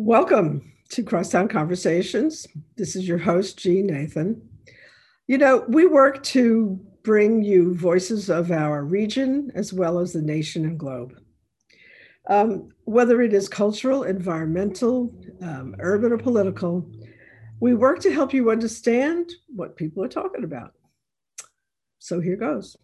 Welcome to Crosstown Conversations. This is your host, Jean Nathan. You know, we work to bring you voices of our region as well as the nation and globe. Um, whether it is cultural, environmental, um, urban, or political, we work to help you understand what people are talking about. So here goes.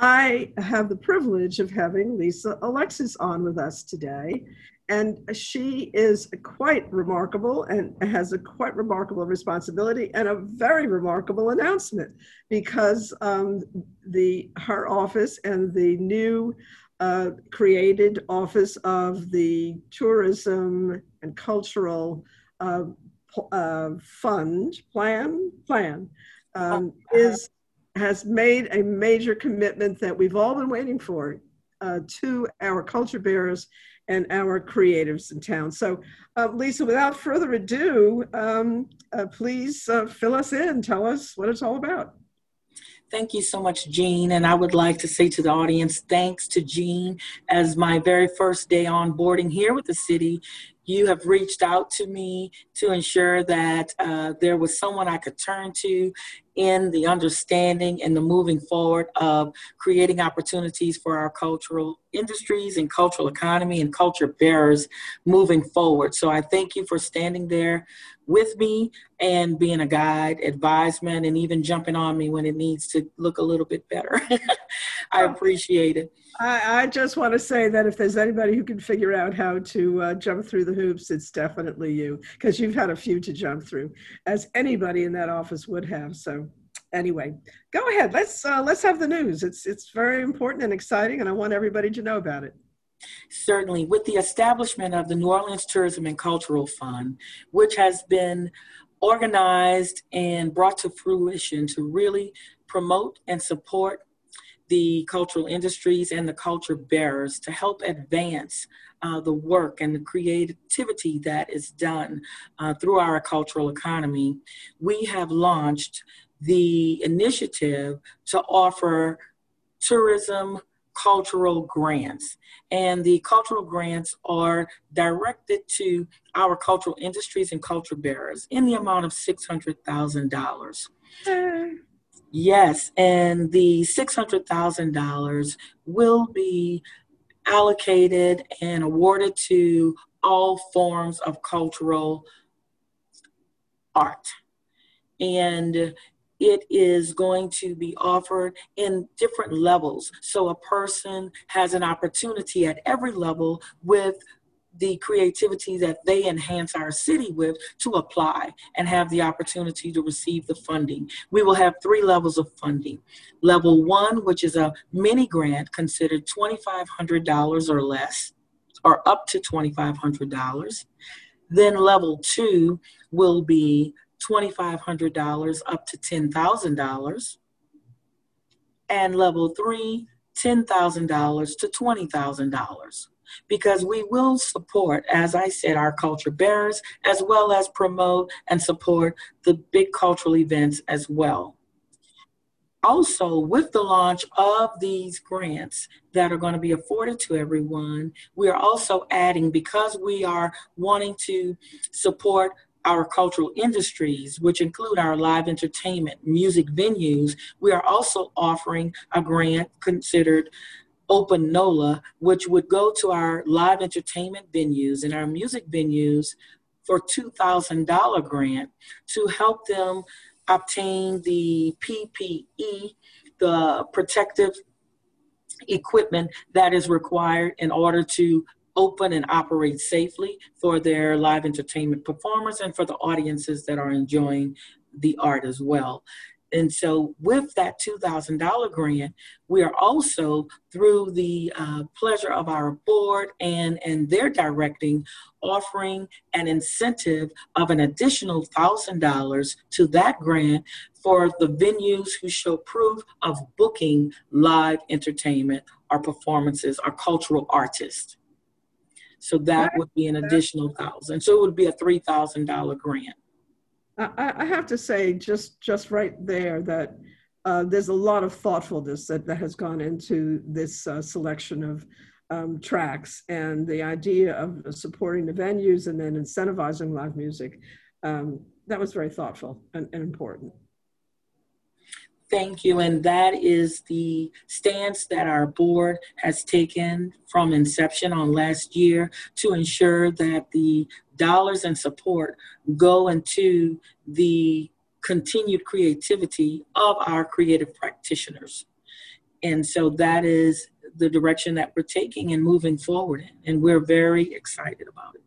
I have the privilege of having Lisa Alexis on with us today and she is quite remarkable and has a quite remarkable responsibility and a very remarkable announcement because um, the her office and the new uh, created office of the tourism and cultural uh, uh, fund plan plan um, oh, is has made a major commitment that we've all been waiting for uh, to our culture bearers and our creatives in town. So, uh, Lisa, without further ado, um, uh, please uh, fill us in. Tell us what it's all about. Thank you so much, Jean. And I would like to say to the audience, thanks to Jean as my very first day on boarding here with the city you have reached out to me to ensure that uh, there was someone I could turn to in the understanding and the moving forward of creating opportunities for our cultural industries and cultural economy and culture bearers moving forward. So I thank you for standing there with me and being a guide, advisement, and even jumping on me when it needs to look a little bit better. I appreciate it. I, I, just want to say that if there's anybody who can figure out how to uh, jump through the hoops, it's definitely you, because you've had a few to jump through, as anybody in that office would have. So, anyway, go ahead. Let's uh, let's have the news. It's it's very important and exciting, and I want everybody to know about it. Certainly, with the establishment of the New Orleans Tourism and Cultural Fund, which has been organized and brought to fruition to really promote and support the cultural industries and the culture bearers to help advance uh, the work and the creativity that is done uh, through our cultural economy, we have launched the initiative to offer tourism cultural grants. And the cultural grants are directed to our cultural industries and culture bearers in the amount of $600,000. Yes, and the $600,000 will be allocated and awarded to all forms of cultural art. And it is going to be offered in different levels. So a person has an opportunity at every level with the creativity that they enhance our city with to apply and have the opportunity to receive the funding. We will have three levels of funding. Level one, which is a mini grant considered $2,500 or less, or up to $2,500. Then level two will be $2,500 up to $10,000. And level three, $10,000 to $20,000 because we will support, as I said, our culture bearers, as well as promote and support the big cultural events as well. Also, with the launch of these grants that are going to be afforded to everyone, we are also adding, because we are wanting to support our cultural industries, which include our live entertainment, music venues, we are also offering a grant considered Open NOLA, which would go to our live entertainment venues and our music venues for $2,000 grant to help them obtain the PPE, the protective equipment that is required in order to open and operate safely for their live entertainment performers and for the audiences that are enjoying the art as well. And so, with that $2,000 grant, we are also, through the uh, pleasure of our board and, and their directing, offering an incentive of an additional $1,000 to that grant for the venues who show proof of booking live entertainment or performances or cultural artists. So that would be an additional thousand. So it would be a $3,000 grant. I, I have to say, just just right there, that uh, there's a lot of thoughtfulness that, that has gone into this uh, selection of um, tracks and the idea of supporting the venues and then incentivizing live music. Um, that was very thoughtful and, and important. Thank you. And that is the stance that our board has taken from inception on last year to ensure that the dollars and support go into the continued creativity of our creative practitioners. And so that is the direction that we're taking and moving forward in. And we're very excited about it.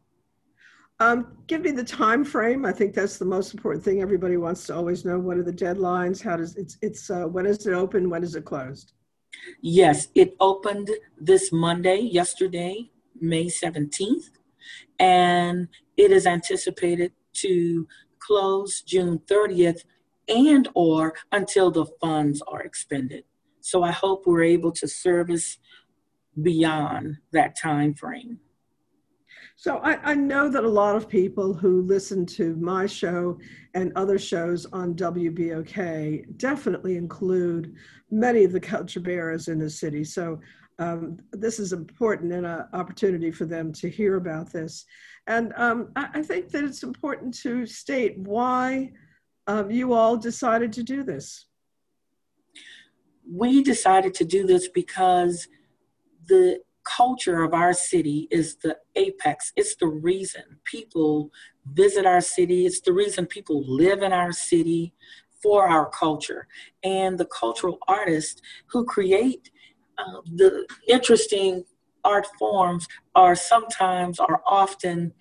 Um, give me the time frame. I think that's the most important thing. Everybody wants to always know what are the deadlines. How does it's it's uh, when is it open? When is it closed? Yes, it opened this Monday, yesterday, May seventeenth, and it is anticipated to close June thirtieth, and or until the funds are expended. So I hope we're able to service beyond that time frame. So I, I, know that a lot of people who listen to my show and other shows on WBOK definitely include many of the culture bearers in the city. So um, this is important and an opportunity for them to hear about this. And um, I, I, think that it's important to state why um, you all decided to do this. We decided to do this because the culture of our city is the apex. It's the reason people visit our city. It's the reason people live in our city for our culture. And the cultural artists who create uh, the interesting art forms are sometimes are often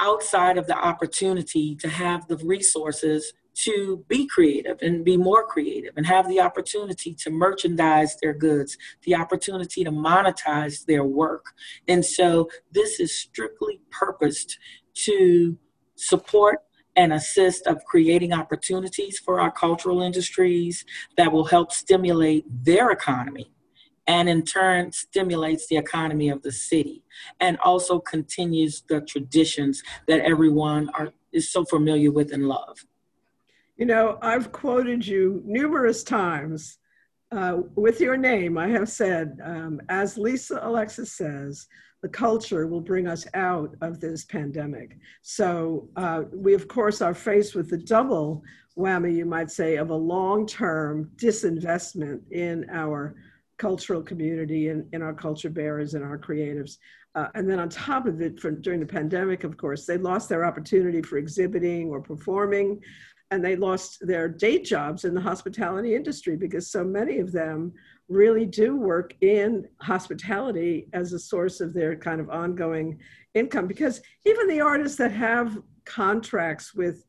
outside of the opportunity to have the resources to be creative and be more creative and have the opportunity to merchandise their goods, the opportunity to monetize their work. And so this is strictly purposed to support and assist of creating opportunities for our cultural industries that will help stimulate their economy and in turn stimulates the economy of the city and also continues the traditions that everyone are, is so familiar with and love. You know, I've quoted you numerous times uh, with your name. I have said, um, as Lisa Alexis says, the culture will bring us out of this pandemic. So uh, we, of course, are faced with the double whammy, you might say, of a long-term disinvestment in our cultural community and in our culture bearers and our creatives. Uh, and then on top of it, for, during the pandemic, of course, they lost their opportunity for exhibiting or performing and they lost their day jobs in the hospitality industry because so many of them really do work in hospitality as a source of their kind of ongoing income because even the artists that have contracts with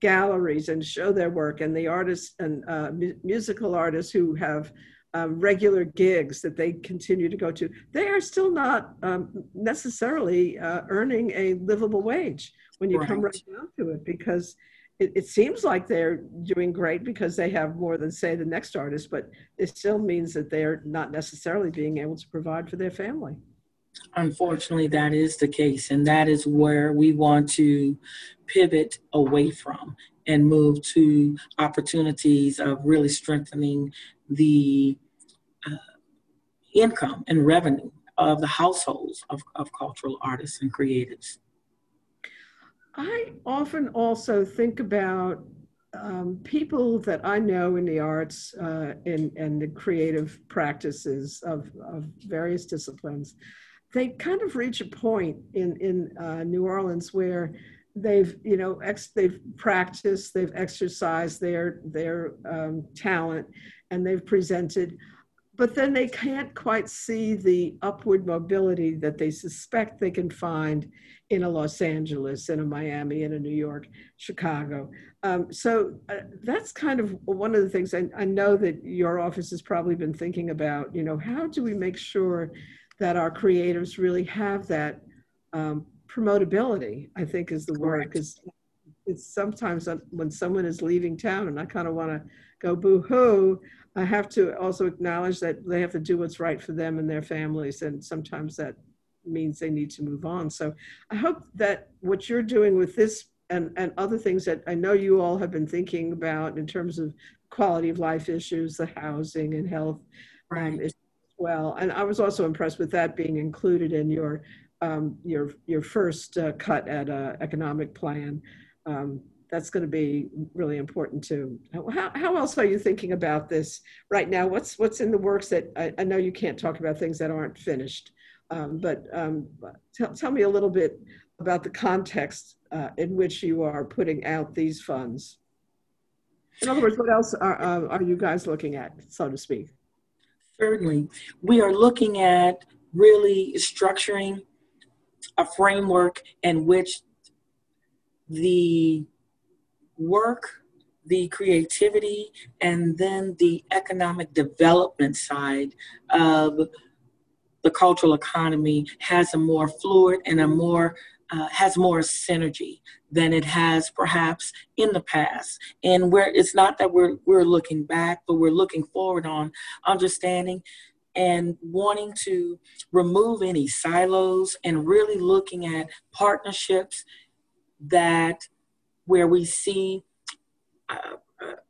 galleries and show their work and the artists and uh, mu- musical artists who have um, regular gigs that they continue to go to they are still not um, necessarily uh, earning a livable wage when you right. come right down to it because it, it, seems like they're doing great because they have more than say the next artist but it still means that they're not necessarily being able to provide for their family. Unfortunately that is the case and that is where we want to pivot away from and move to opportunities of really strengthening the uh, income and revenue of the households of, of cultural artists and creatives I often also think about um, people that I know in the arts uh, and, the creative practices of, of various disciplines. They kind of reach a point in, in uh, New Orleans where they've you know ex- they've practiced they've exercised their their um, talent and they've presented but then they can't quite see the upward mobility that they suspect they can find in a Los Angeles, in a Miami, in a New York, Chicago. Um, so uh, that's kind of one of the things I, I, know that your office has probably been thinking about. You know, how do we make sure that our creatives really have that um, promotability? I think is the word because it's sometimes when someone is leaving town, and I kind of want to go boo hoo. I have to also acknowledge that they have to do what's right for them and their families, and sometimes that means they need to move on. So I hope that what you're doing with this and, and other things that I know you all have been thinking about in terms of quality of life issues, the housing and health, um, right. um, well. And I was also impressed with that being included in your um, your your first uh, cut at a economic plan. Um, that's going to be really important too. How, how else are you thinking about this right now? What's what's in the works that I, I know you can't talk about things that aren't finished, um, but um, tell, tell me a little bit about the context uh, in which you are putting out these funds. In other words, what else are, uh, are you guys looking at, so to speak? Certainly. We are looking at really structuring a framework in which the work, the creativity, and then the economic development side of the cultural economy has a more fluid and a more uh, has more synergy than it has perhaps in the past. And where it's not that we're we're looking back, but we're looking forward on understanding and wanting to remove any silos and really looking at partnerships that where we see uh,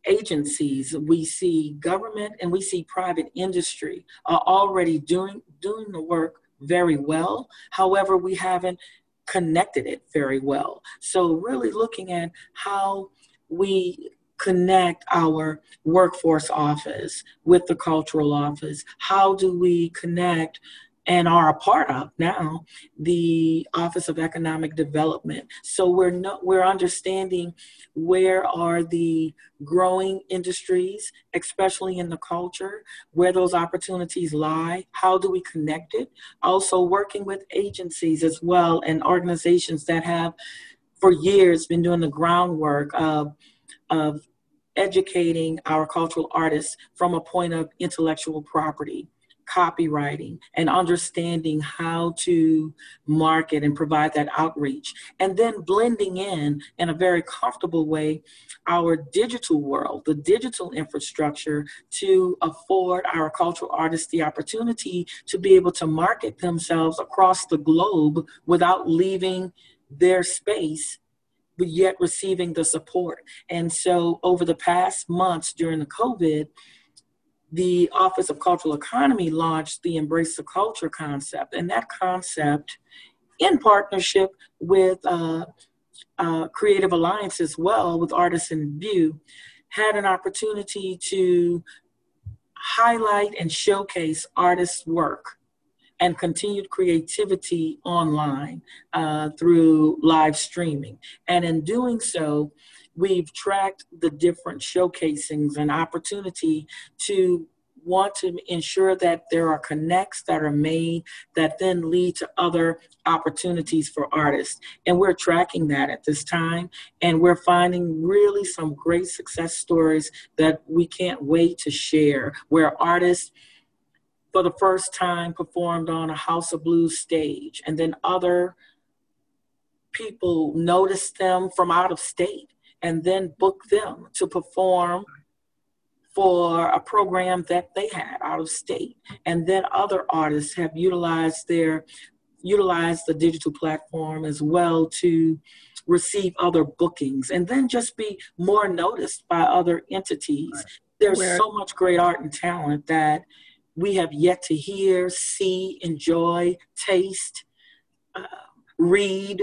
agencies, we see government, and we see private industry are already doing doing the work very well. However, we haven't connected it very well. So, really looking at how we connect our workforce office with the cultural office. How do we connect and are a part of now the Office of Economic Development. So we're we're understanding where are the growing industries, especially in the culture, where those opportunities lie, how do we connect it? Also working with agencies as well and organizations that have for years been doing the groundwork of, of educating our cultural artists from a point of intellectual property copyrighting and understanding how to market and provide that outreach and then blending in in a very comfortable way our digital world the digital infrastructure to afford our cultural artists the opportunity to be able to market themselves across the globe without leaving their space but yet receiving the support. And so over the past months during the covid the Office of Cultural Economy launched the Embrace the Culture concept. And that concept, in partnership with uh, uh, Creative Alliance as well, with Artists in View, had an opportunity to highlight and showcase artists' work and continued creativity online uh, through live streaming. And in doing so, we've tracked the different showcasings and opportunity to want to ensure that there are connects that are made that then lead to other opportunities for artists. And we're tracking that at this time. And we're finding really some great success stories that we can't wait to share, where artists for the first time performed on a House of Blues stage, and then other people noticed them from out of state and then book them to perform for a program that they had out of state. And then other artists have utilized their utilized the digital platform as well to receive other bookings and then just be more noticed by other entities. Right. There's Where, so much great art and talent that we have yet to hear, see, enjoy, taste, uh, read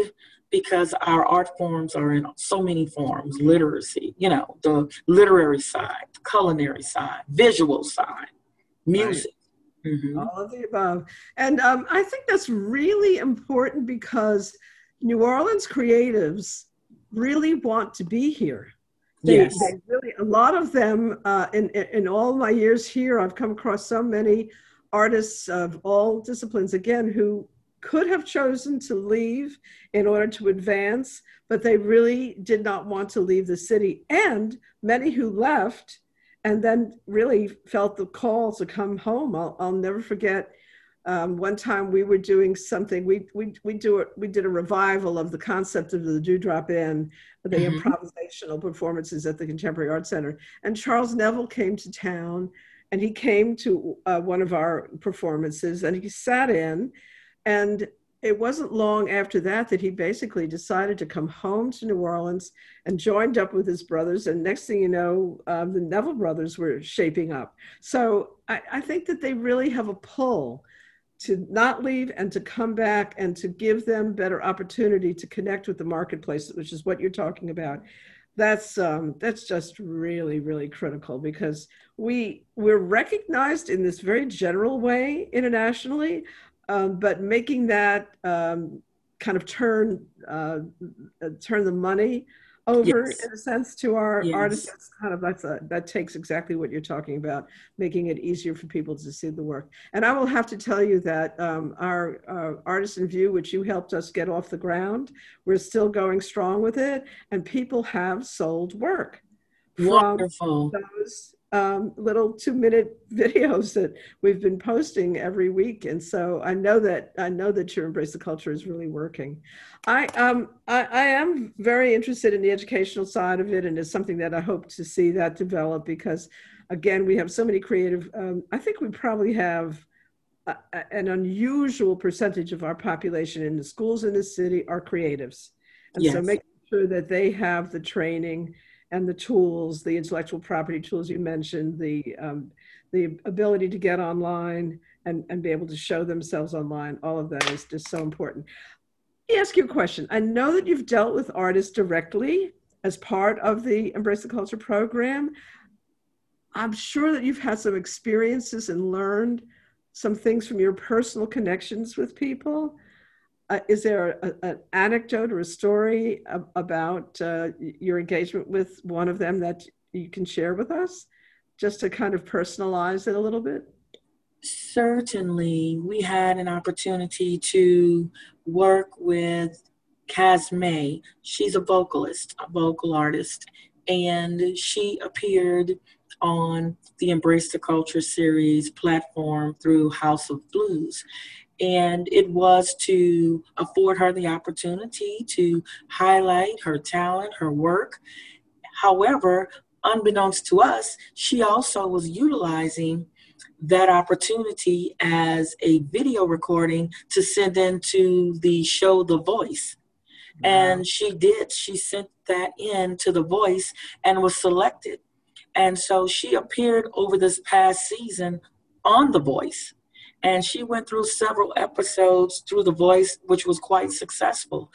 because our art forms are in so many forms literacy you know the literary side the culinary side visual side music right. mm-hmm. all of the above and um, i think that's really important because new orleans creatives really want to be here they, yes. They really a lot of them uh, in, in all my years here i've come across so many artists of all disciplines again who could have chosen to leave in order to advance, but they really did not want to leave the city. And many who left and then really felt the call to come home. I'll, I'll never forget um, one time we were doing something. We we we do it. We did a revival of the concept of the Dewdrop Inn, the mm-hmm. improvisational performances at the Contemporary Art Center. And Charles Neville came to town, and he came to uh, one of our performances, and he sat in, and it wasn't long after that that he basically decided to come home to New Orleans and joined up with his brothers. And next thing you know, um, the Neville brothers were shaping up. So I, I think that they really have a pull to not leave and to come back and to give them better opportunity to connect with the marketplace, which is what you're talking about. That's um, that's just really really critical because we we're recognized in this very general way internationally, um, but making that um, kind of turn uh, turn the money over yes. in a sense to our yes. artists kind of that's a, that takes exactly what you're talking about making it easier for people to see the work and i will have to tell you that um, our uh, artisan view which you helped us get off the ground we're still going strong with it and people have sold work Wonderful. those um, little two minute videos that we've been posting every week. And so I know that I know that your embrace the culture is really working. I um I, I am very interested in the educational side of it, and it's something that I hope to see that develop because, again, we have so many creative. Um, I think we probably have. A, an unusual percentage of our population in the schools in the city are creatives. And yes. so making sure that they have the training and the tools, the intellectual property tools you mentioned, the um, the ability to get online and, and be able to show themselves online, all of that is just so important. Let me ask you a question. I know that you've dealt with artists directly as part of the Embrace the Culture program. I'm sure that you've had some experiences and learned some things from your personal connections with people uh, is there a, an anecdote or a story about uh, your engagement with one of them that you can share with us just to kind of personalize it a little bit? Certainly. We had an opportunity to work with Kaz May. She's a vocalist, a vocal artist, and she appeared on the Embrace the Culture series platform through House of Blues and it was to afford her the opportunity to highlight her talent, her work. However, unbeknownst to us, she also was utilizing that opportunity as a video recording to send into the show The Voice. Wow. And she did. She sent that in to The Voice and was selected. And so she appeared over this past season on The Voice and she went through several episodes through The Voice, which was quite successful.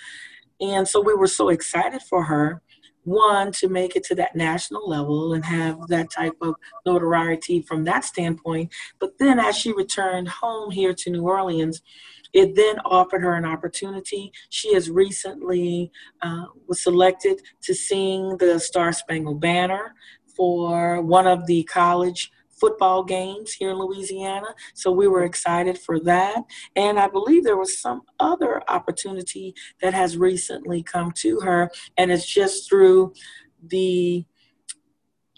And so we were so excited for her, one, to make it to that national level and have that type of notoriety from that standpoint. But then as she returned home here to New Orleans, it then offered her an opportunity. She has recently uh, was selected to sing the Star Spangled Banner for one of the college football games here in Louisiana. So we were excited for that. And I believe there was some other opportunity that has recently come to her. And it's just through the,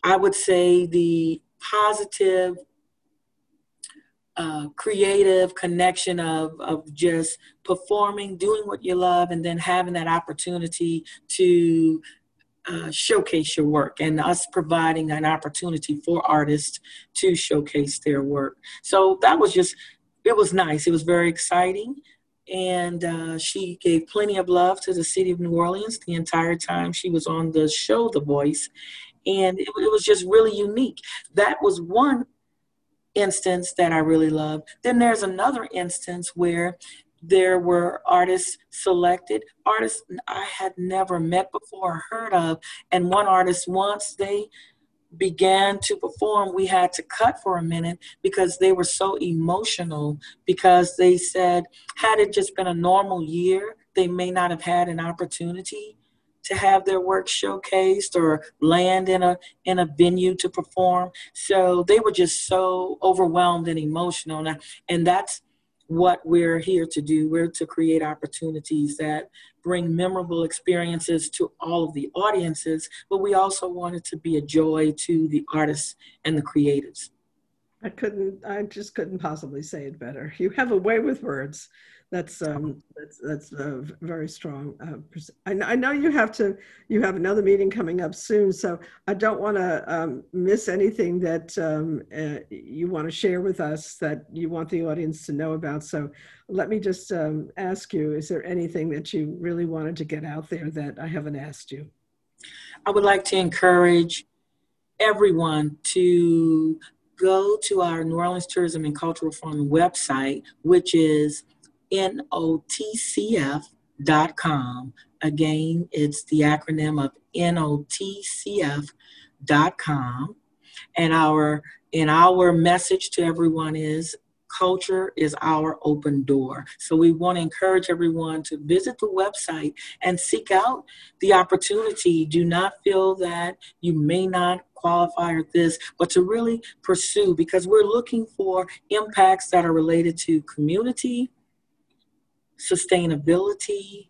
I would say, the positive uh, creative connection of, of just performing, doing what you love, and then having that opportunity to uh, showcase your work and us providing an opportunity for artists to showcase their work. So that was just, it was nice. It was very exciting. And uh, she gave plenty of love to the city of New Orleans the entire time she was on the show, The Voice. And it, it was just really unique. That was one instance that I really loved. Then there's another instance where there were artists selected, artists I had never met before or heard of. And one artist, once they began to perform, we had to cut for a minute because they were so emotional. Because they said, had it just been a normal year, they may not have had an opportunity to have their work showcased or land in a in a venue to perform. So they were just so overwhelmed and emotional, and that's what we're here to do. We're to create opportunities that bring memorable experiences to all of the audiences, but we also want it to be a joy to the artists and the creatives. I couldn't, I just couldn't possibly say it better. You have a way with words. That's um, that's that's uh, very strong. Uh, I, I, know you have to. You have another meeting coming up soon, so I don't want to um, miss anything that um, uh, you want to share with us that you want the audience to know about. So, let me just um, ask you: Is there anything that you really wanted to get out there that I haven't asked you? I would like to encourage everyone to go to our New Orleans Tourism and Cultural Fund website, which is notcf.com. Again, it's the acronym of notcf.com. And our and our message to everyone is culture is our open door. So we want to encourage everyone to visit the website and seek out the opportunity. Do not feel that you may not qualify or this, but to really pursue because we're looking for impacts that are related to community, sustainability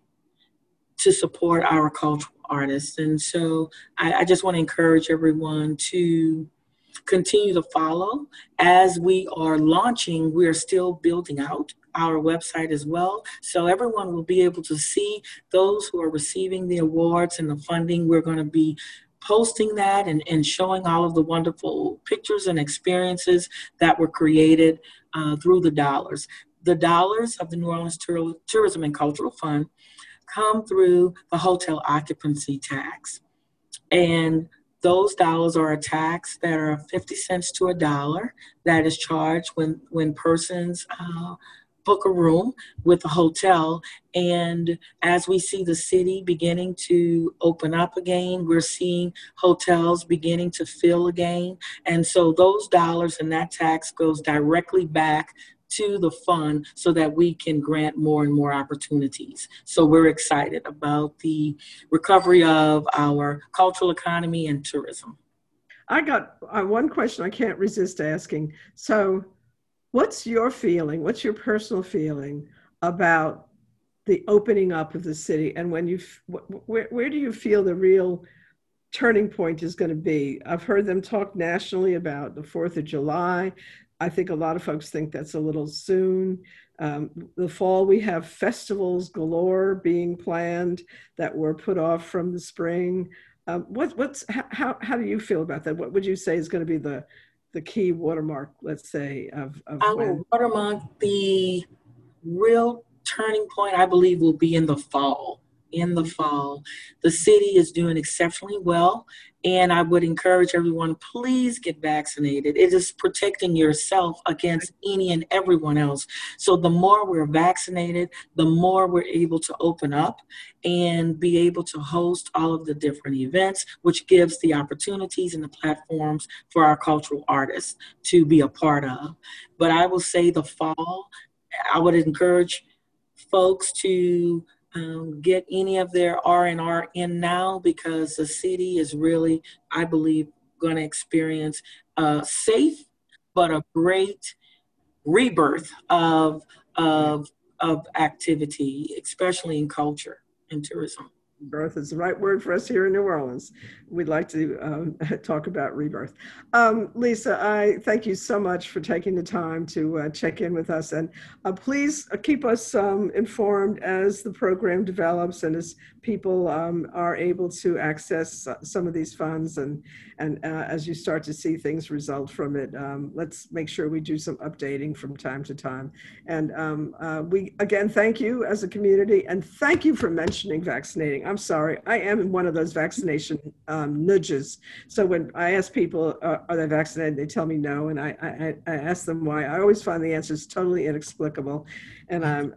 to support our cultural artists. And so I, I just want to encourage everyone to continue to follow. As we are launching, we're still building out our website as well. So everyone will be able to see those who are receiving the awards and the funding. We're going to be posting that and, and showing all of the wonderful pictures and experiences that were created uh, through the dollars the dollars of the New Orleans Tour- Tourism and Cultural Fund come through the hotel occupancy tax. And those dollars are a tax that are 50 cents to a dollar that is charged when, when persons uh, book a room with a hotel. And as we see the city beginning to open up again, we're seeing hotels beginning to fill again. And so those dollars and that tax goes directly back to the fund so that we can grant more and more opportunities. So we're excited about the recovery of our cultural economy and tourism. I got uh, one question I can't resist asking. So, what's your feeling? What's your personal feeling about the opening up of the city? And when you, where, where do you feel the real turning point is going to be? I've heard them talk nationally about the 4th of July. I think a lot of folks think that's a little soon. Um, the fall, we have festivals galore being planned that were put off from the spring. Um, what, what's how, how do you feel about that? What would you say is going to be the the key watermark, let's say, of, of our when? watermark, the real turning point, I believe, will be in the fall in the fall. The city is doing exceptionally well, and I would encourage everyone please get vaccinated. It is protecting yourself against any and everyone else. So, the more we're vaccinated, the more we're able to open up and be able to host all of the different events, which gives the opportunities and the platforms for our cultural artists to be a part of. But I will say the fall, I would encourage folks to um, get any of their R&R in now because the city is really, I believe, going to experience a safe but a great rebirth of, of, of activity, especially in culture and tourism rebirth is the right word for us here in New Orleans. We'd like to um, talk about rebirth. Um, Lisa, I thank you so much for taking the time to uh, check in with us. And uh, please uh, keep us um, informed as the program develops and as people um, are able to access some of these funds and, and uh, as you start to see things result from it, um, let's make sure we do some updating from time to time. And um, uh, we, again, thank you as a community and thank you for mentioning vaccinating. I'm sorry, I am one of those vaccination um, nudges. So when I ask people, uh, are they vaccinated? They tell me no. And I, I, I ask them why. I always find the answer is totally inexplicable. And I'm,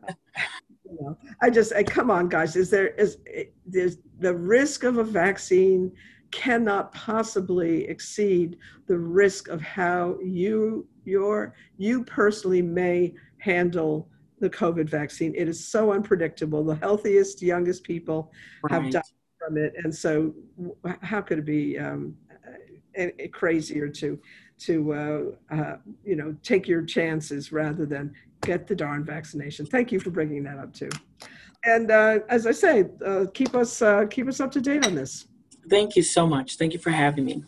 you know, I just, I, come on, guys, is there, is, there's the risk of a vaccine cannot possibly exceed the risk of how you, your, you personally may handle the COVID vaccine. It is so unpredictable. The healthiest, youngest people right. have died from it, and so how could it be um, crazier to to uh, uh, you know take your chances rather than get the darn vaccination? Thank you for bringing that up too. And uh, as I say, uh, keep us uh, keep us up to date on this. Thank you so much. Thank you for having me.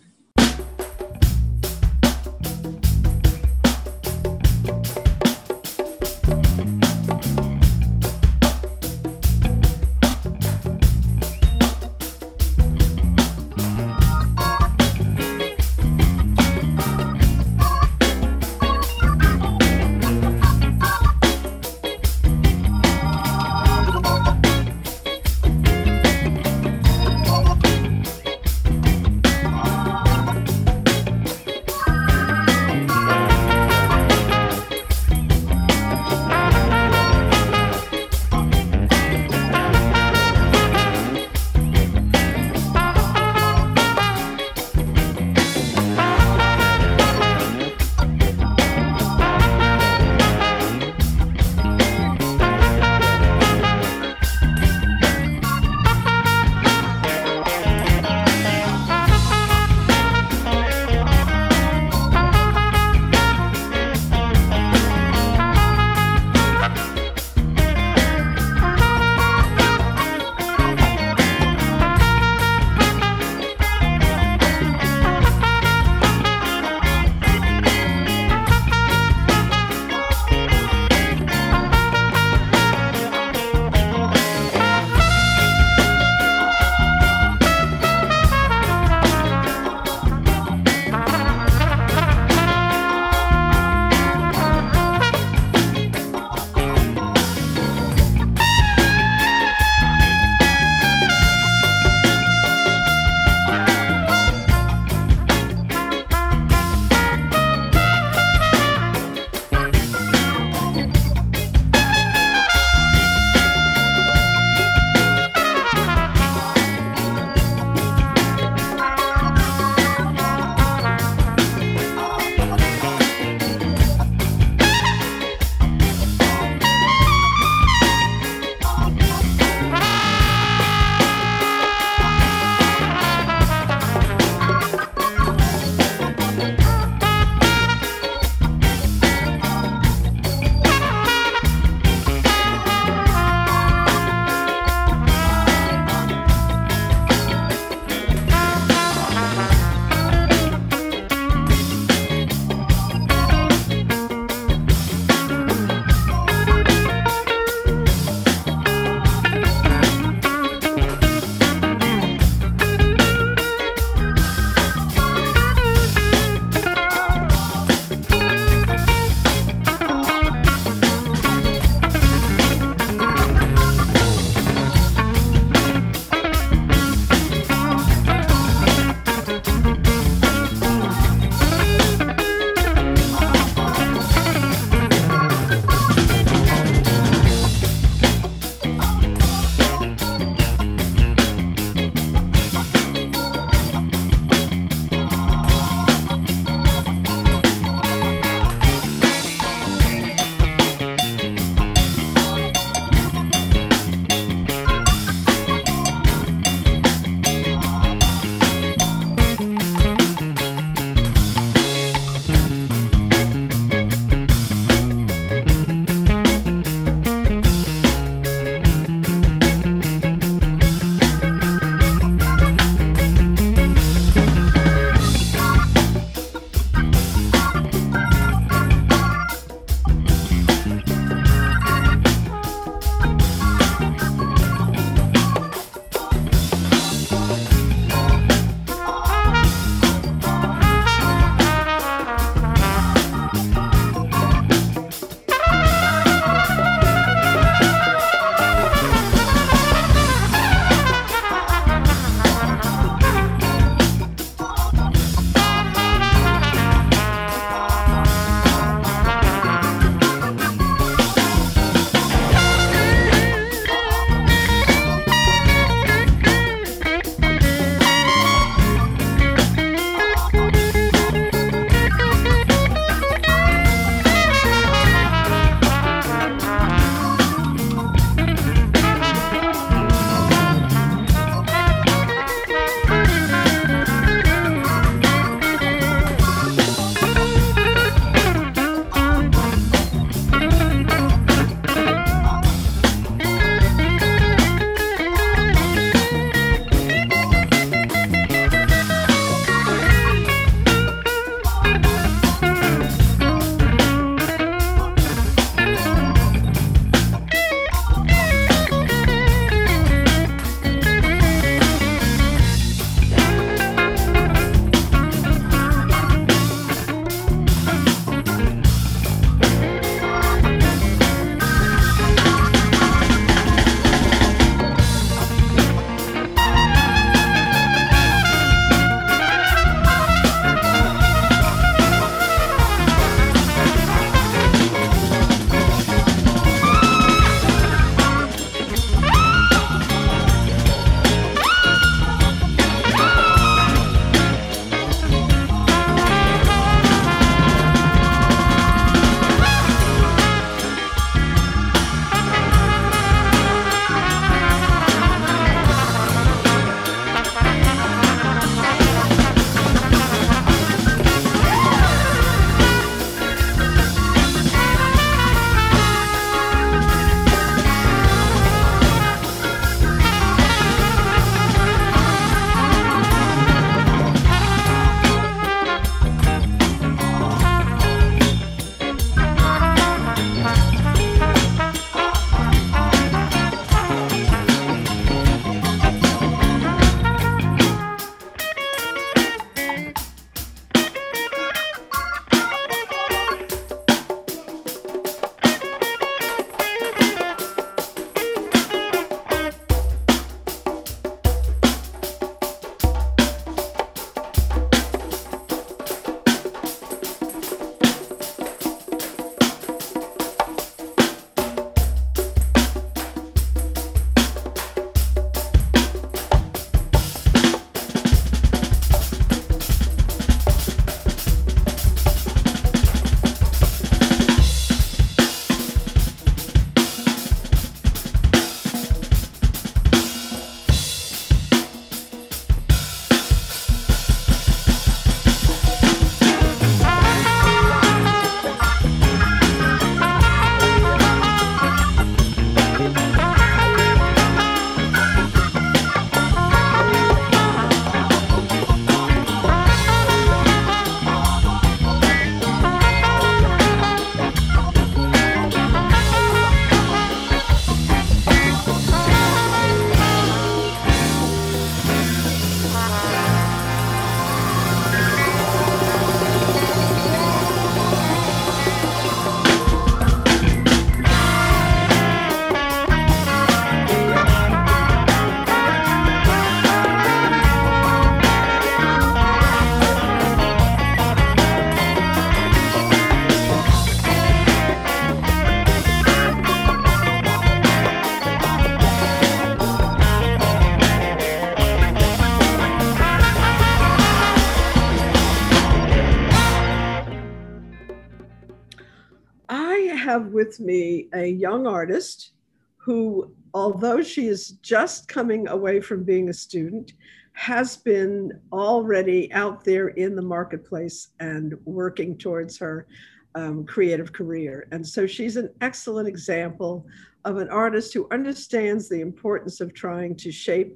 Have with me a young artist who, although she is just coming away from being a student, has been already out there in the marketplace and working towards her um, creative career. And so she's an excellent example of an artist who understands the importance of trying to shape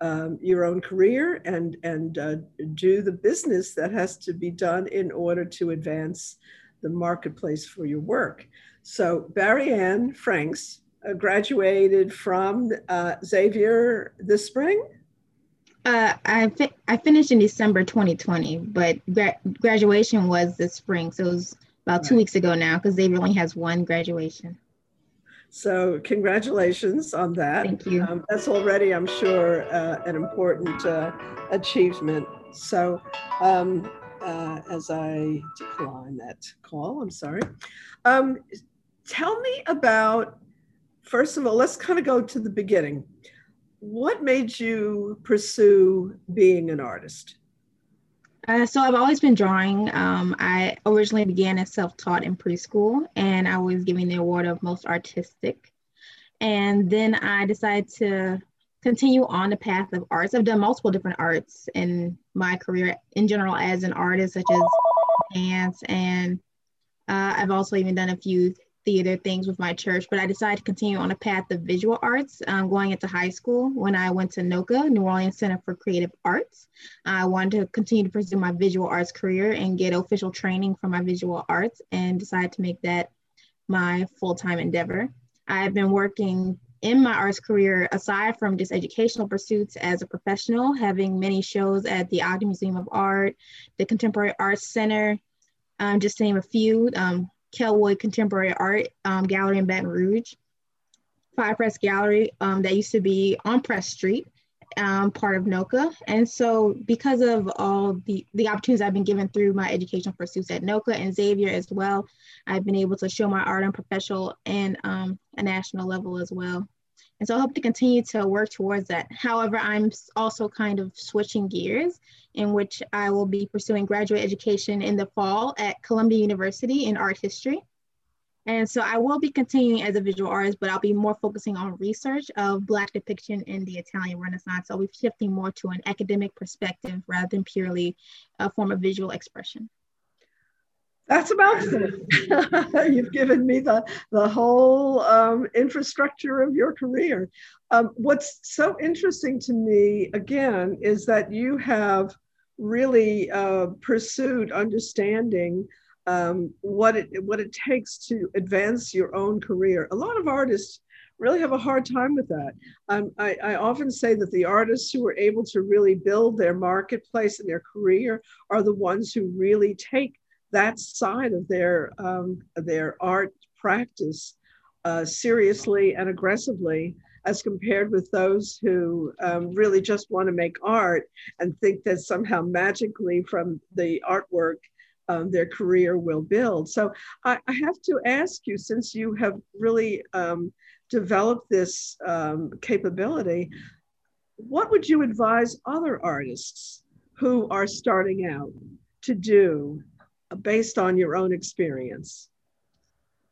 um, your own career and and uh, do the business that has to be done in order to advance the marketplace for your work. So Barriane Franks uh, graduated from uh, Xavier this spring. Uh, I fi- I finished in December 2020, but gra- graduation was this spring, so it was about right. two weeks ago now because Xavier only has one graduation. So congratulations on that. Thank you. Um, that's already, I'm sure, uh, an important uh, achievement. So um, uh, as I decline that call, I'm sorry. Um, tell me about, first of all, let's kind of go to the beginning. What made you pursue being an artist? Uh, so I've always been drawing. Um, I originally began as self-taught in preschool, and I was given the award of most artistic. And then I decided to continue on the path of arts. I've done multiple different arts in my career in general as an artist, such as dance, and uh, I've also even done a few theater things with my church, but I decided to continue on a path of visual arts um, going into high school when I went to NOCCA, New Orleans Center for Creative Arts. I wanted to continue to pursue my visual arts career and get official training for my visual arts and decided to make that my full-time endeavor. I've been working in my arts career, aside from just educational pursuits as a professional, having many shows at the Ogden Museum of Art, the Contemporary Arts Center, um, just to name a few. Um, Kelwood Contemporary Art um, Gallery in Baton Rouge, Fire Press Gallery um, that used to be on Press Street, um, part of NOCCA. And so because of all the, the opportunities I've been given through my educational pursuits at NOCCA and Xavier as well, I've been able to show my art on professional and um, a national level as well. And so I hope to continue to work towards that. However, I'm also kind of switching gears in which I will be pursuing graduate education in the fall at Columbia University in art history. And so I will be continuing as a visual artist, but I'll be more focusing on research of Black depiction in the Italian Renaissance. So be shifting more to an academic perspective rather than purely a form of visual expression. That's about it. You've given me the, the whole um, infrastructure of your career. Um, what's so interesting to me, again, is that you have really uh, pursued understanding um, what, it, what it takes to advance your own career. A lot of artists really have a hard time with that. Um, I, I, often say that the artists who are able to really build their marketplace and their career are the ones who really take that side of their um, their art practice uh, seriously and aggressively as compared with those who um, really just want to make art and think that somehow magically from the artwork um, their career will build. So I, I, have to ask you, since you have really um, developed this um, capability, what would you advise other artists who are starting out to do based on your own experience?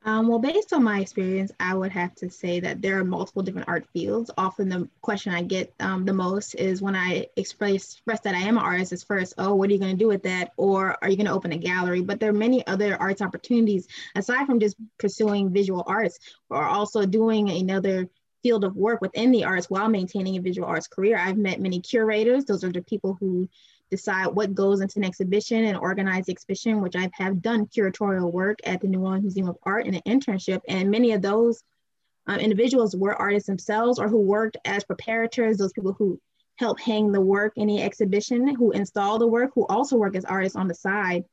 Um, well, based on my experience, I would have to say that there are multiple different art fields. Often the question I get um, the most is when I express, express that I am an artist is first, oh, what are you going to do with that? Or are you going to open a gallery? But there are many other arts opportunities aside from just pursuing visual arts or also doing another field of work within the arts while maintaining a visual arts career. I've met many curators. Those are the people who decide what goes into an exhibition and organize the exhibition, which I have done curatorial work at the New Orleans Museum of Art in an internship. And many of those um, individuals were artists themselves or who worked as preparators, those people who help hang the work in the exhibition, who install the work, who also work as artists on the side.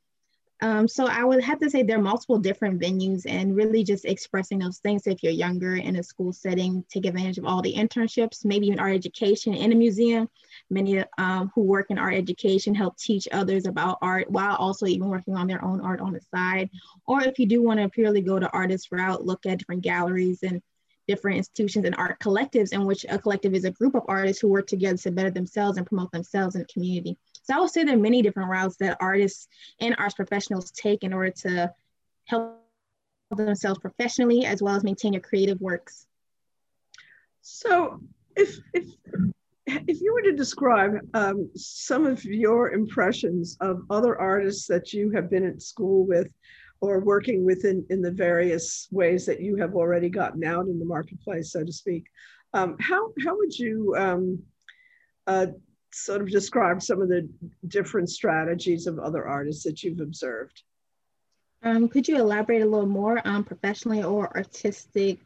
Um, so I would have to say there are multiple different venues and really just expressing those things. If you're younger in a school setting, take advantage of all the internships, maybe even art education in a museum. Many um, who work in art education help teach others about art while also even working on their own art on the side. Or if you do want to purely go the artist route, look at different galleries and different institutions and art collectives in which a collective is a group of artists who work together to better themselves and promote themselves in the community. So I would say there are many different routes that artists and arts professionals take in order to help themselves professionally as well as maintain your creative works. So if, if, if you were to describe um, some of your impressions of other artists that you have been at school with or working with in, in the various ways that you have already gotten out in the marketplace, so to speak, um, how, how would you um, uh, sort of describe some of the different strategies of other artists that you've observed? Um, could you elaborate a little more on professionally or artistic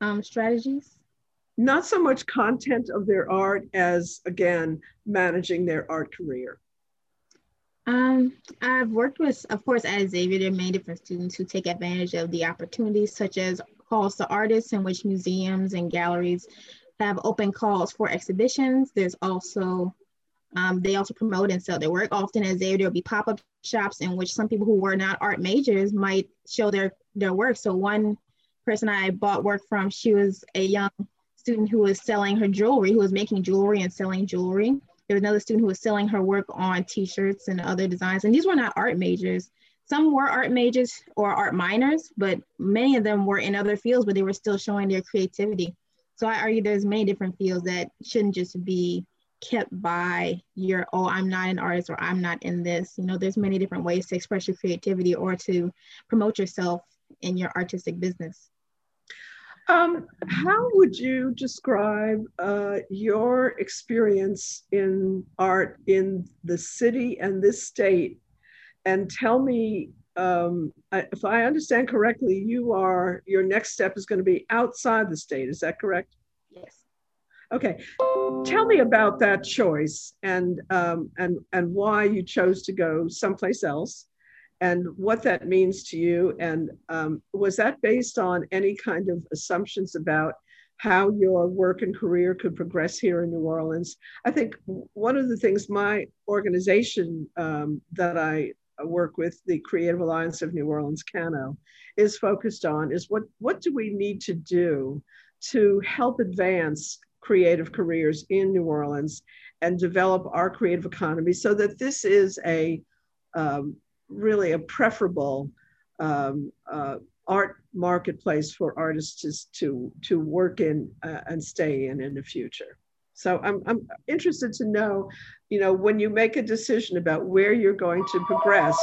um, strategies? Not so much content of their art as, again, managing their art career. Um, I've worked with, of course, at Xavier, there are many different students who take advantage of the opportunities, such as calls to artists, in which museums and galleries have open calls for exhibitions. There's also um, they also promote and sell their work. Often as there, there'll be pop-up shops in which some people who were not art majors might show their, their work. So one person I bought work from, she was a young student who was selling her jewelry, who was making jewelry and selling jewelry. There was another student who was selling her work on t-shirts and other designs. And these were not art majors. Some were art majors or art minors, but many of them were in other fields, but they were still showing their creativity. So I argue there's many different fields that shouldn't just be kept by your oh i'm not an artist or i'm not in this you know there's many different ways to express your creativity or to promote yourself in your artistic business um, how would you describe uh, your experience in art in the city and this state? And tell me um, if i understand correctly you are your next step is going to be outside the state is that correct? Yes. Okay, tell me about that choice and um, and and why you chose to go someplace else, and what that means to you. And um, was that based on any kind of assumptions about how your work and career could progress here in New Orleans? I think one of the things my organization um, that I work with, the Creative Alliance of New Orleans, CANO, is focused on is what what do we need to do to help advance creative careers in New Orleans and develop our creative economy so that this is a um, really a preferable um, uh, art marketplace for artists to, to, work in uh, and stay in in the future. So I'm, I'm interested to know, you know, when you make a decision about where you're going to progress,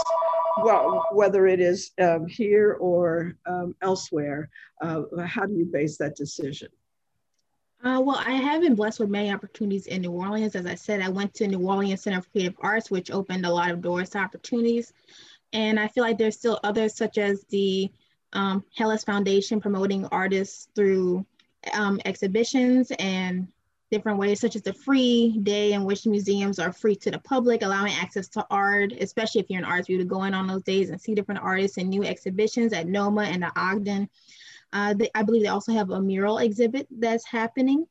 well, whether it is um, here or um, elsewhere, uh, how do you base that decision? Uh, well, I have been blessed with many opportunities in New Orleans. As I said, I went to New Orleans Center for Creative Arts, which opened a lot of doors to opportunities. And I feel like there's still others, such as the um, Helis Foundation, promoting artists through um, exhibitions and different ways, such as the free day in which museums are free to the public, allowing access to art, especially if you're an arts view to go in on those days and see different artists and new exhibitions at NOMA and the Ogden. Uh, they, I believe they also have a mural exhibit that's happening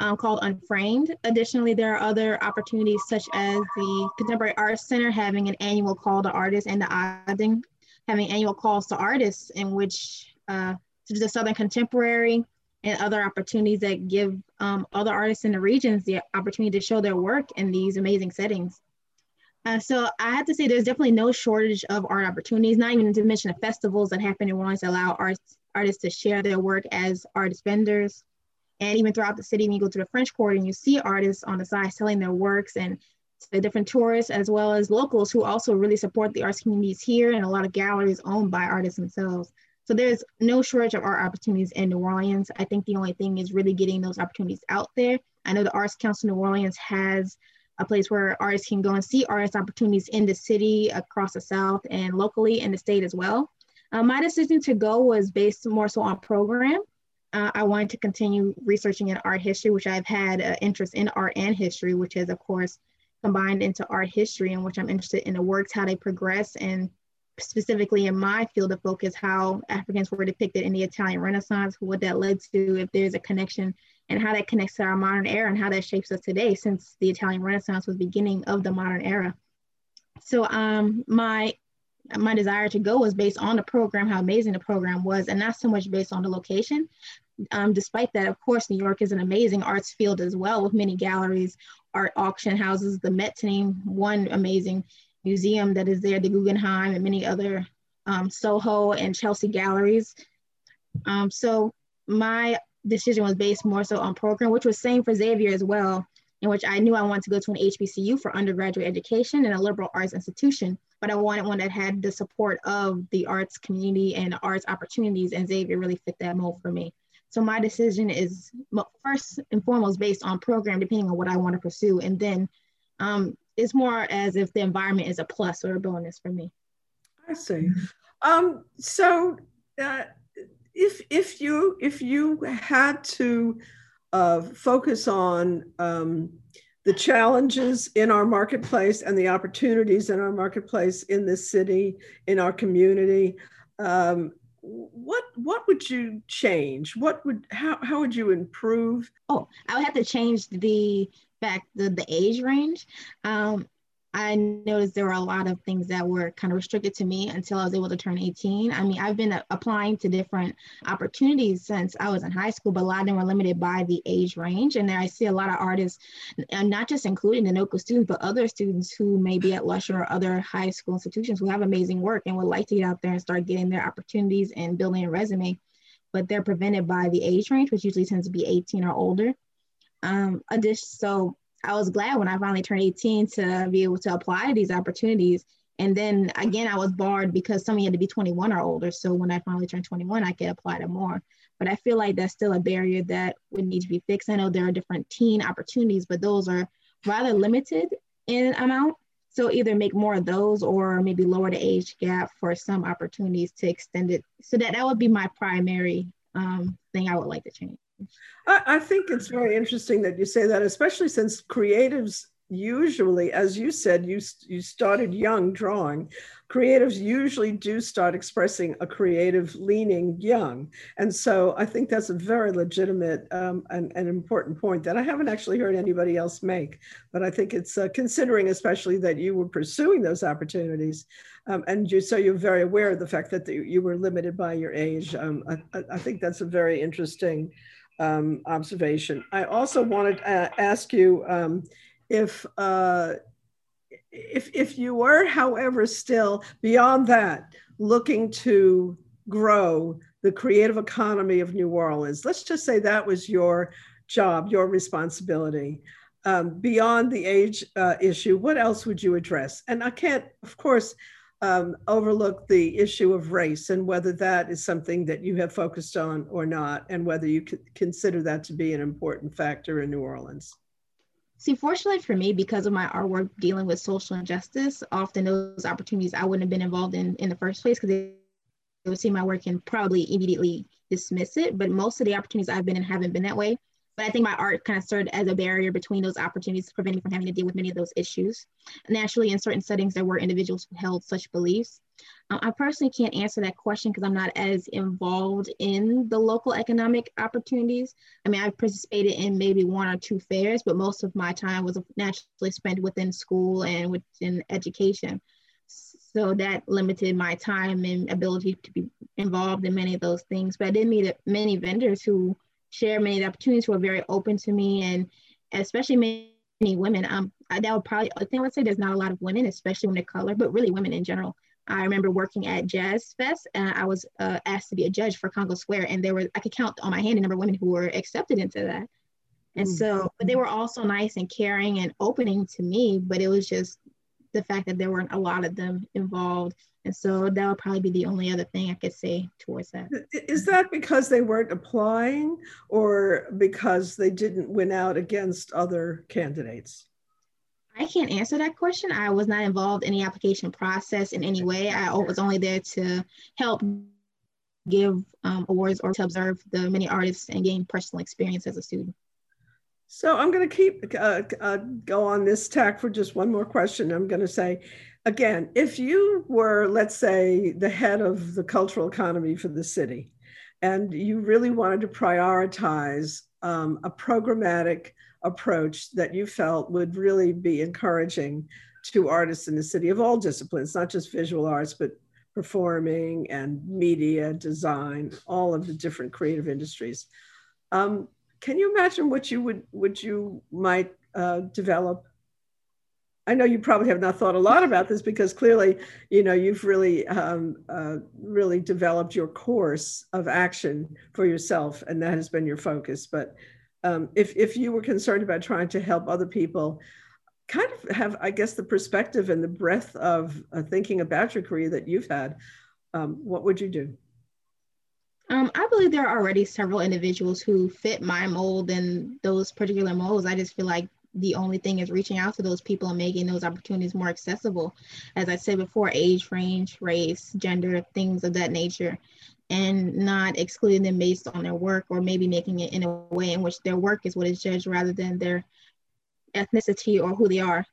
um, called Unframed. Additionally, there are other opportunities such as the Contemporary Arts Center having an annual call to artists and the Ogden having annual calls to artists in which uh, the Southern Contemporary and other opportunities that give um, other artists in the regions the opportunity to show their work in these amazing settings. Uh, so I have to say there's definitely no shortage of art opportunities, not even to mention the festivals that happen in Orleans that allow arts artists to share their work as artist vendors. And even throughout the city, when you go to the French Quarter and you see artists on the side selling their works and the different tourists as well as locals who also really support the arts communities here and a lot of galleries owned by artists themselves. So there's no shortage of art opportunities in New Orleans. I think the only thing is really getting those opportunities out there. I know the Arts Council New Orleans has a place where artists can go and see artist opportunities in the city, across the South, and locally in the state as well. Uh, my decision to go was based more so on program. Uh, I wanted to continue researching in art history, which I've had an interest in art and history, which is, of course, combined into art history, in which I'm interested in the works, how they progress, and specifically in my field of focus, how Africans were depicted in the Italian Renaissance, what that led to, if there's a connection, and how that connects to our modern era and how that shapes us today, since the Italian Renaissance was beginning of the modern era. So um, my my desire to go was based on the program, how amazing the program was, and not so much based on the location. Um, despite that, of course, New York is an amazing arts field as well, with many galleries, art auction houses, the Met to name one amazing museum that is there, the Guggenheim, and many other um, Soho and Chelsea galleries. Um, so my decision was based more so on program, which was same for Xavier as well, in which I knew I wanted to go to an HBCU for undergraduate education and a liberal arts institution, but I wanted one that had the support of the arts community and arts opportunities, and Xavier really fit that mold for me. So my decision is first and foremost based on program, depending on what I want to pursue, and then um, it's more as if the environment is a plus or a bonus for me. I see. Um, so uh, if if you if you had to uh, focus on um, the challenges in our marketplace and the opportunities in our marketplace in this city in our community. Um, what what would you change? What would how, how would you improve? Oh i would have to change the fact the, the age range. Um, I noticed there were a lot of things that were kind of restricted to me until I was able to turn 18. I mean, I've been applying to different opportunities since I was in high school, but a lot of them were limited by the age range. And there I see a lot of artists, not just including the NOCCA students, but other students who may be at Lusher or other high school institutions who have amazing work and would like to get out there and start getting their opportunities and building a resume, but they're prevented by the age range, which usually tends to be 18 or older. Um, so I was glad when I finally turned 18 to be able to apply these opportunities. And then again, I was barred because some had to be 21 or older. So when I finally turned 21, I could apply to more. But I feel like that's still a barrier that would need to be fixed. I know there are different teen opportunities, but those are rather limited in amount. So either make more of those or maybe lower the age gap for some opportunities to extend it. So that, that would be my primary um, thing I would like to change. I, I think it's very interesting that you say that, especially since creatives usually, as you said, you you started young drawing. Creatives usually do start expressing a creative leaning young, and so I think that's a very legitimate um, and, and, important point that I haven't actually heard anybody else make. But I think it's uh, considering, especially that you were pursuing those opportunities, um, and you so you're very aware of the fact that the, you were limited by your age. Um, I, I think that's a very interesting um, observation. I also wanted to ask you um, if, uh, if, if you were, however, still beyond that, looking to grow the creative economy of New Orleans, let's just say that was your job, your responsibility. Um, beyond the age uh, issue, what else would you address? And I can't, of course, um, overlook the issue of race and whether that is something that you have focused on or not, and whether you consider that to be an important factor in New Orleans. See, fortunately for me, because of my artwork dealing with social injustice, often those opportunities I wouldn't have been involved in in the first place because they would see my work and probably immediately dismiss it. But most of the opportunities I've been in haven't been that way. But I think my art kind of served as a barrier between those opportunities, preventing from having to deal with many of those issues. Naturally, in certain settings, there were individuals who held such beliefs. Uh, I personally can't answer that question because I'm not as involved in the local economic opportunities. I mean, I participated in maybe one or two fairs, but most of my time was naturally spent within school and within education. So that limited my time and ability to be involved in many of those things. But I did meet many vendors who share many of the opportunities who are very open to me and especially many women. Um, I, that would probably, I think I would say there's not a lot of women, especially when they're color, but really women in general. I remember working at Jazz Fest and I was uh, asked to be a judge for Congo Square and there were, I could count on my hand the number of women who were accepted into that. And mm-hmm. so, but they were also nice and caring and opening to me, but it was just the fact that there weren't a lot of them involved and so that would probably be the only other thing I could say towards that. Is that because they weren't applying or because they didn't win out against other candidates? I can't answer that question. I was not involved in the application process in any way. I was only there to help give um, awards or to observe the many artists and gain personal experience as a student. So I'm going to keep uh, uh, go on this tack for just one more question. I'm going to say, again, if you were, let's say, the head of the cultural economy for the city, and you really wanted to prioritize um, a programmatic approach that you felt would really be encouraging to artists in the city of all disciplines, not just visual arts, but performing and media, design, all of the different creative industries. Um, can you imagine what you would, what you might uh, develop I know you probably have not thought a lot about this because clearly, you know, you've really, um, uh, really developed your course of action for yourself, and that has been your focus. But um, if if you were concerned about trying to help other people, kind of have, I guess, the perspective and the breadth of uh, thinking about your career that you've had, um, what would you do? Um, I believe there are already several individuals who fit my mold and those particular molds. I just feel like the only thing is reaching out to those people and making those opportunities more accessible. As I said before, age range, race, gender, things of that nature, and not excluding them based on their work or maybe making it in a way in which their work is what is judged rather than their ethnicity or who they are.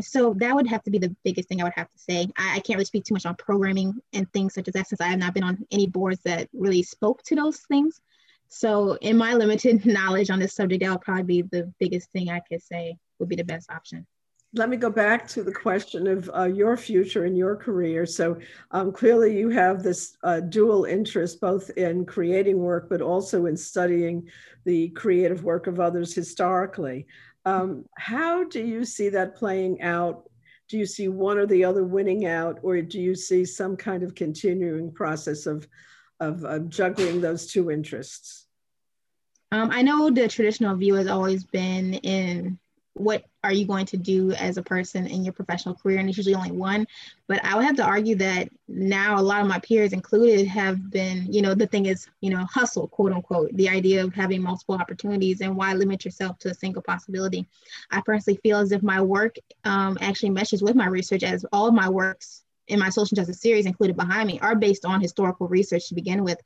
So that would have to be the biggest thing I would have to say. I, I, can't really speak too much on programming and things such as that since I have not been on any boards that really spoke to those things. So in my limited knowledge on this subject, that would probably be the biggest thing I could say would be the best option. Let me go back to the question of uh, your future and your career. So um, clearly you have this uh, dual interest, both in creating work, but also in studying the creative work of others historically. Um, how do you see that playing out? Do you see one or the other winning out, or do you see some kind of continuing process of, of, juggling those two interests? Um, I know the traditional view has always been in what are you going to do as a person in your professional career? And it's usually only one. But i would have to argue that now a lot of my peers included have been you know the thing is you know hustle quote unquote the idea of having multiple opportunities and why limit yourself to a single possibility? I personally feel as if my work um, actually meshes with my research as all of my works in my social justice series included behind me are based on historical research to begin with.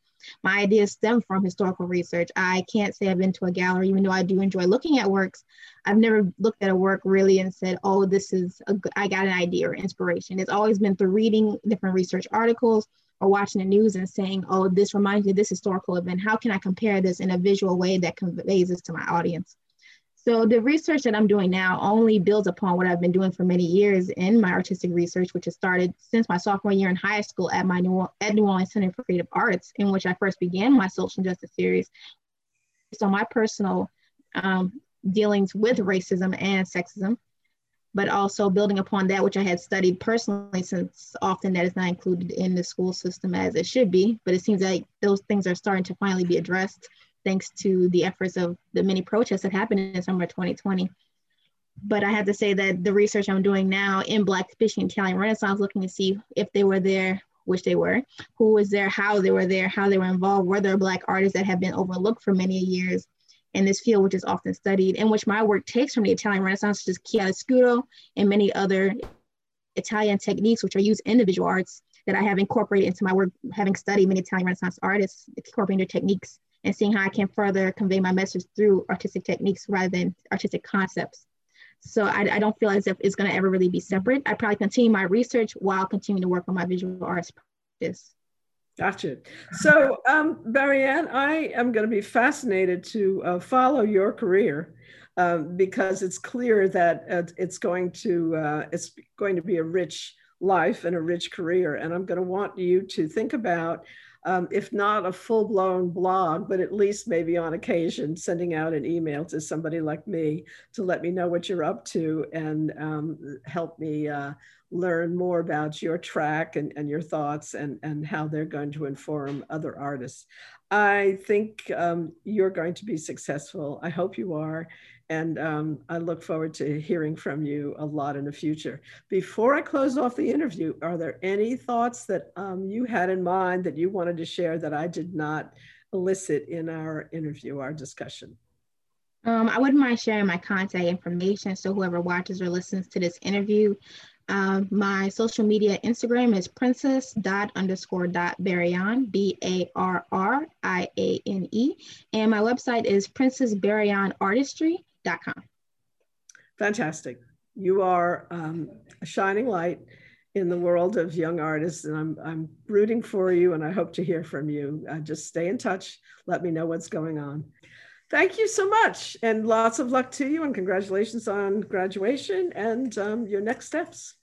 My ideas stem from historical research. I can't say I've been to a gallery, even though I do enjoy looking at works. I've never looked at a work really and said, oh, this is, I got an idea or inspiration. It's always been through reading different research articles or watching the news and saying, oh, this reminds me of this historical event. How can I compare this in a visual way that conveys this to my audience? So the research that I'm doing now only builds upon what I've been doing for many years in my artistic research, which has started since my sophomore year in high school at my New, at New Orleans Center for Creative Arts, in which I first began my social justice series So my personal um, dealings with racism and sexism, but also building upon that which I had studied personally, since often that is not included in the school system as it should be. But it seems like those things are starting to finally be addressed thanks to the efforts of the many protests that happened in summer 2020. But I have to say that the research I'm doing now in Black Fishing Italian Renaissance, looking to see if they were there, which they were, who was there, how they were there, how they were involved, were there Black artists that have been overlooked for many years in this field, which is often studied, in which my work takes from the Italian Renaissance, such as chiaroscuro and many other Italian techniques, which are used in the visual arts that I have incorporated into my work, having studied many Italian Renaissance artists, incorporating their techniques and seeing how I can further convey my message through artistic techniques rather than artistic concepts. So I, I don't feel as if it's going to ever really be separate. I probably continue my research while continuing to work on my visual arts practice. Gotcha. So, um, Barriane, I am going to be fascinated to uh, follow your career um, because it's clear that uh, it's going to uh, it's going to be a rich life and a rich career. And I'm going to want you to think about um, if not a full blown blog, but at least maybe on occasion sending out an email to somebody like me to let me know what you're up to and um, help me uh, learn more about your track and, and your thoughts and, and how they're going to inform other artists. I think um, you're going to be successful. I hope you are. And um, I look forward to hearing from you a lot in the future. Before I close off the interview, are there any thoughts that um, you had in mind that you wanted to share that I did not elicit in our interview, our discussion? Um, I wouldn't mind sharing my contact information so whoever watches or listens to this interview. Uh, my social media Instagram is princess dot underscore dot B A R R I A N E. And my website is princessbarrianeartistry com. Fantastic. You are um, a shining light in the world of young artists, and I'm, I'm rooting for you, and I hope to hear from you. Uh, just stay in touch. Let me know what's going on. Thank you so much, and lots of luck to you, and congratulations on graduation and um, your next steps.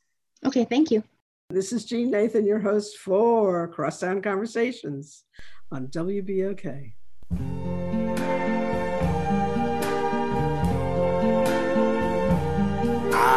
Okay, thank you. This is Jeanne Nathan, your host for Crosstown Conversations on WBOK.